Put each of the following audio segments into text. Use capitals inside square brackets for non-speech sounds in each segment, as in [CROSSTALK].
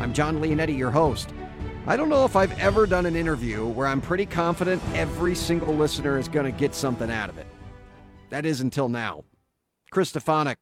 I'm Jon Leonetti, your host. I don't know if I've ever done an interview where I'm pretty confident every single listener is going to get something out of it. That is until now. Chris Stefanick,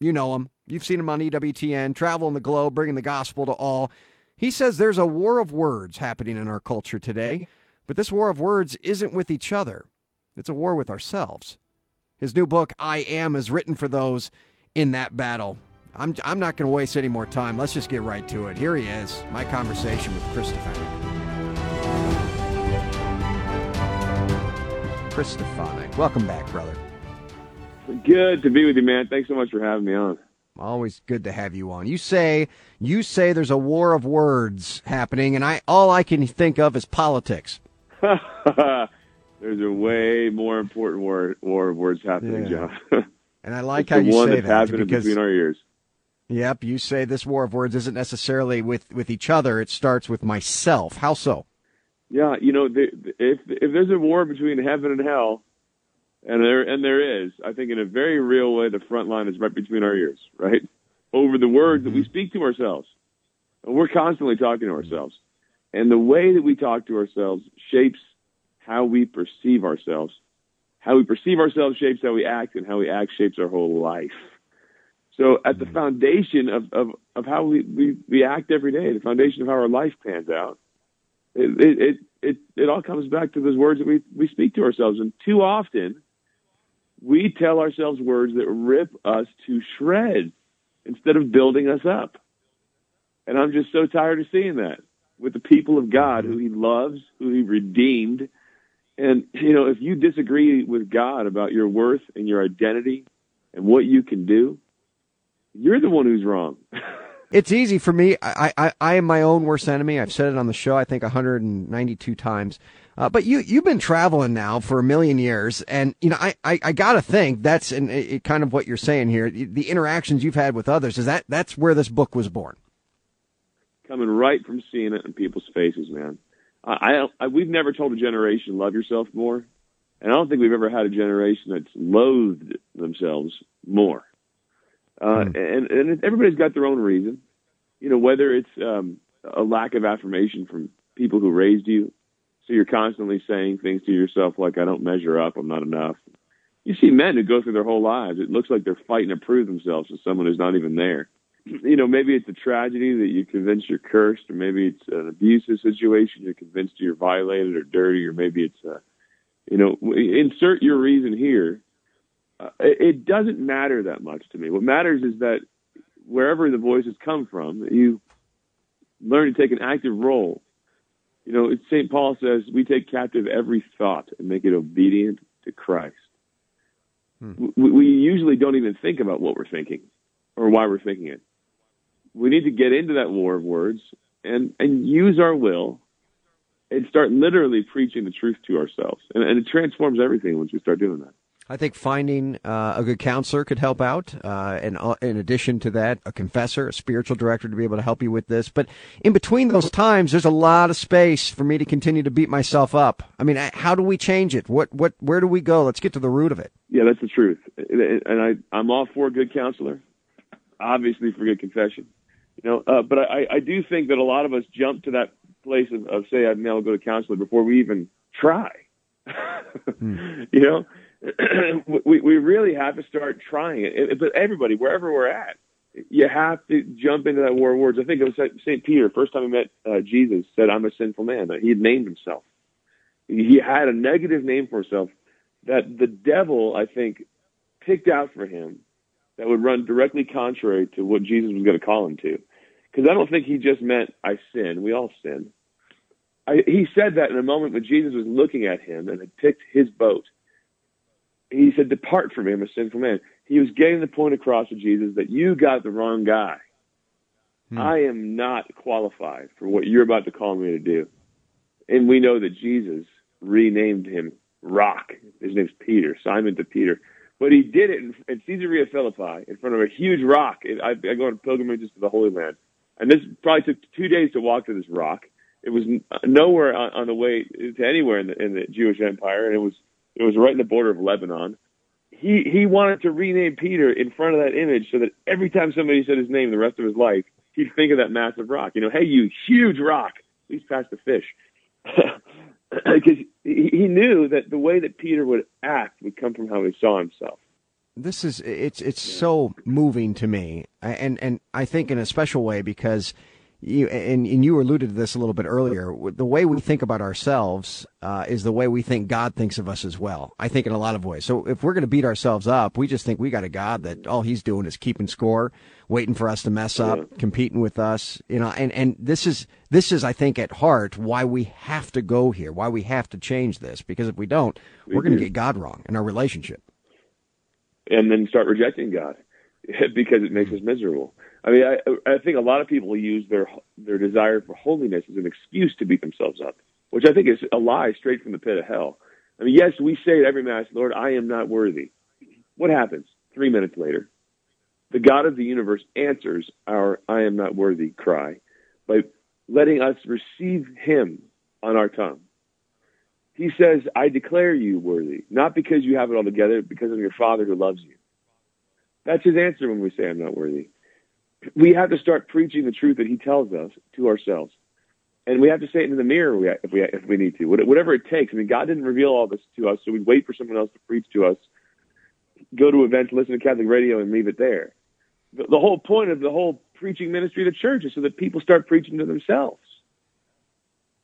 you know him. You've seen him on EWTN, traveling the globe, bringing the gospel to all. He says there's a war of words happening in our culture today, but this war of words isn't with each other, it's a war with ourselves. His new book, I Am, is written for those in that battle. I'm, I'm not going to waste any more time. Let's just get right to it. Here he is, my conversation with Chris Stefanick, welcome back, brother. Good to be with you, man. Thanks so much for having me on. Always good to have you on. You say you say there's a war of words happening, and I all I can think of is politics. [LAUGHS] there's a way more important war, war of words happening, yeah. Jon. [LAUGHS] and I like it's how you say that because between our ears. Yep, you say this war of words isn't necessarily with with each other. It starts with myself. How so? Yeah, you know, the, if if there's a war between heaven and hell, and there and there is, I think in a very real way, the front line is right between our ears, right over the words that we mm-hmm. speak to ourselves. And we're constantly talking to ourselves, and the way that we talk to ourselves shapes how we perceive ourselves. How we perceive ourselves shapes how we act, and how we act shapes our whole life. So at the mm-hmm. foundation of, of, of how we, we, we act every day, the foundation of how our life pans out, it, it, it, it all comes back to those words that we, we speak to ourselves. And too often, we tell ourselves words that rip us to shreds instead of building us up. And I'm just so tired of seeing that with the people of God who he loves, who he redeemed. And, you know, if you disagree with God about your worth and your identity and what you can do, you're the one who's wrong. [LAUGHS] it's easy for me. I, I, I am my own worst enemy. I've said it on the show, I think 192 times. Uh, but you, you've been traveling now for a million years. And, you know, I, I, I got to think that's in, it, kind of what you're saying here. The interactions you've had with others, is that that's where this book was born? Coming right from seeing it in people's faces, man. I, I, I we've never told a generation love yourself more. And I don't think we've ever had a generation that's loathed themselves more. Uh, mm. and, and everybody's got their own reason. You know, whether it's um, a lack of affirmation from people who raised you, so you're constantly saying things to yourself like, "I don't measure up. I'm not enough." You see men who go through their whole lives. It looks like they're fighting to prove themselves to someone who's not even there. [CLEARS THROAT] You know, maybe it's a tragedy that you're convinced you're cursed, or maybe it's an abusive situation you're convinced you're violated or dirty, or maybe it's a, you know, insert your reason here uh, it doesn't matter that much to me. What matters is that wherever the voices come from, you learn to take an active role. You know, St. Paul says we take captive every thought and make it obedient to Christ. Hmm. We, we usually don't even think about what we're thinking or why we're thinking it. We need to get into that war of words and, and use our will and start literally preaching the truth to ourselves. And, and it transforms everything once we start doing that. I think finding uh, a good counselor could help out. Uh, and uh, in addition to that, a confessor, a spiritual director to be able to help you with this. But in between those times, there's a lot of space for me to continue to beat myself up. I mean, how do we change it? What, what, where do we go? Let's get to the root of it. Yeah, that's the truth. And I, I'm all for a good counselor, obviously for good confession. You know, uh, but I, I do think that a lot of us jump to that place of, of say, I'd now go to counselor before we even try. [LAUGHS] hmm. You know, [CLEARS THROAT] we we really have to start trying it. But everybody, wherever we're at, you have to jump into that war of words. I think it was St. Peter, first time he met uh, Jesus, said, I'm a sinful man. He had named himself. He had a negative name for himself that the devil, I think, picked out for him that would run directly contrary to what Jesus was going to call him to. Because I don't think he just meant, I sin. We all sin. I, he said that in a moment when Jesus was looking at him and had picked his boat he said, Depart from me, I'm a sinful man. He was getting the point across to Jesus that you got the wrong guy. Hmm. I am not qualified for what you're about to call me to do. And we know that Jesus renamed him Rock. His name's Peter, Simon to Peter. But he did it in, in Caesarea Philippi in front of a huge rock. I, I go on pilgrimages to the Holy Land. And this probably took two days to walk to this rock. It was nowhere on, on the way to anywhere in the, in the Jewish Empire, and it was it was right in the border of Lebanon. He he wanted to rename Peter in front of that image so that every time somebody said his name the rest of his life, he'd think of that massive rock. You know, hey, you huge rock, please pass the fish. [LAUGHS] Because he, knew that the way that Peter would act would come from how he saw himself. This is it's it's so moving to me, and and I think in a special way because you and, and you alluded to this a little bit earlier. The way we think about ourselves uh, is the way we think God thinks of us as well. I think in a lot of ways. So if we're going to beat ourselves up, we just think we got a God that all He's doing is keeping score, waiting for us to mess up, yeah. competing with us. You know, and and this is this is I think at heart why we have to go here, why we have to change this. Because if we don't, we we're going to get God wrong in our relationship, and then start rejecting God [LAUGHS] because it makes us miserable. I mean, I, I think a lot of people use their their desire for holiness as an excuse to beat themselves up, which I think is a lie straight from the pit of hell. I mean, yes, we say at every mass, Lord, I am not worthy. What happens? Three minutes later, the God of the universe answers our I am not worthy cry by letting us receive Him on our tongue. He says, I declare you worthy, not because you have it all together, but because of your Father who loves you. That's His answer when we say, I'm not worthy we have to start preaching the truth that he tells us to ourselves. And we have to say it in the mirror if we if we need to, whatever it takes. I mean, God didn't reveal all this to us, so we wait for someone else to preach to us. Go to events, listen to Catholic radio, and leave it there. The, the whole point of the whole preaching ministry of the church is so that people start preaching to themselves.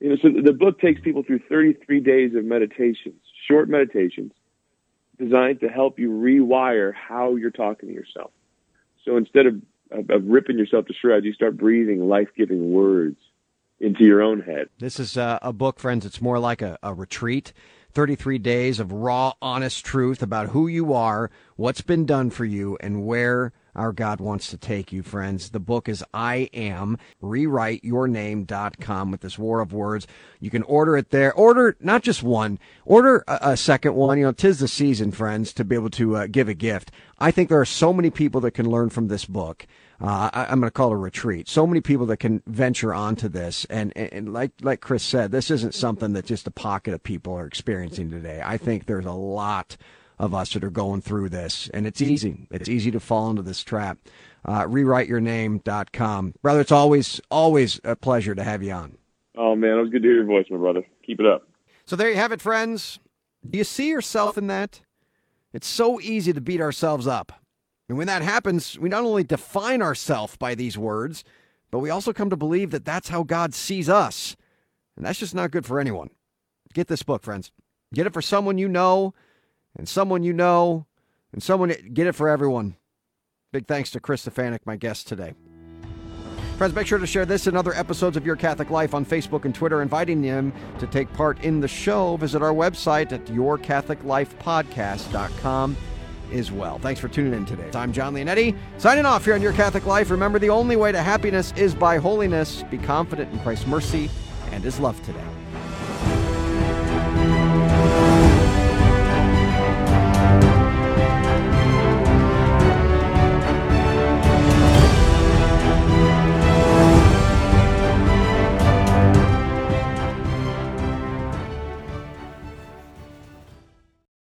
You know, so the book takes people through 33 days of meditations, short meditations, designed to help you rewire how you're talking to yourself. So instead of of, of ripping yourself to shreds, you start breathing life giving words into your own head. This is uh, a book, friends. It's more like a, a retreat. 33 days of raw, honest truth about who you are, what's been done for you, and where our God wants to take you, friends. The book is I Am, rewriteyourname.com with this war of words. You can order it there. Order not just one, order a, a second one. You know, tis the season, friends, to be able to uh, give a gift. I think there are so many people that can learn from this book. Uh, I, am going to call it a retreat. So many people that can venture onto this, and, and like like Chris said, this isn't something that just a pocket of people are experiencing today. I think there's a lot of us that are going through this. And it's easy. It's easy to fall into this trap. Uh, rewriteyourname.com. Brother, it's always, always a pleasure to have you on. Oh, man. It was good to hear your voice, my brother. Keep it up. So there you have it, friends. Do you see yourself in that? It's so easy to beat ourselves up. And when that happens, we not only define ourselves by these words, but we also come to believe that that's how God sees us. And that's just not good for anyone. Get this book, friends. Get it for someone you know and someone you know, and someone get it for everyone. Big thanks to Chris Stefanick, my guest today. Friends, make sure to share this and other episodes of Your Catholic Life on Facebook and Twitter, inviting them to take part in the show. Visit our website at yourcatholiclifepodcast.com as well. Thanks for tuning in today. I'm Jon Leonetti, signing off here on Your Catholic Life. Remember, the only way to happiness is by holiness. Be confident in Christ's mercy and his love today.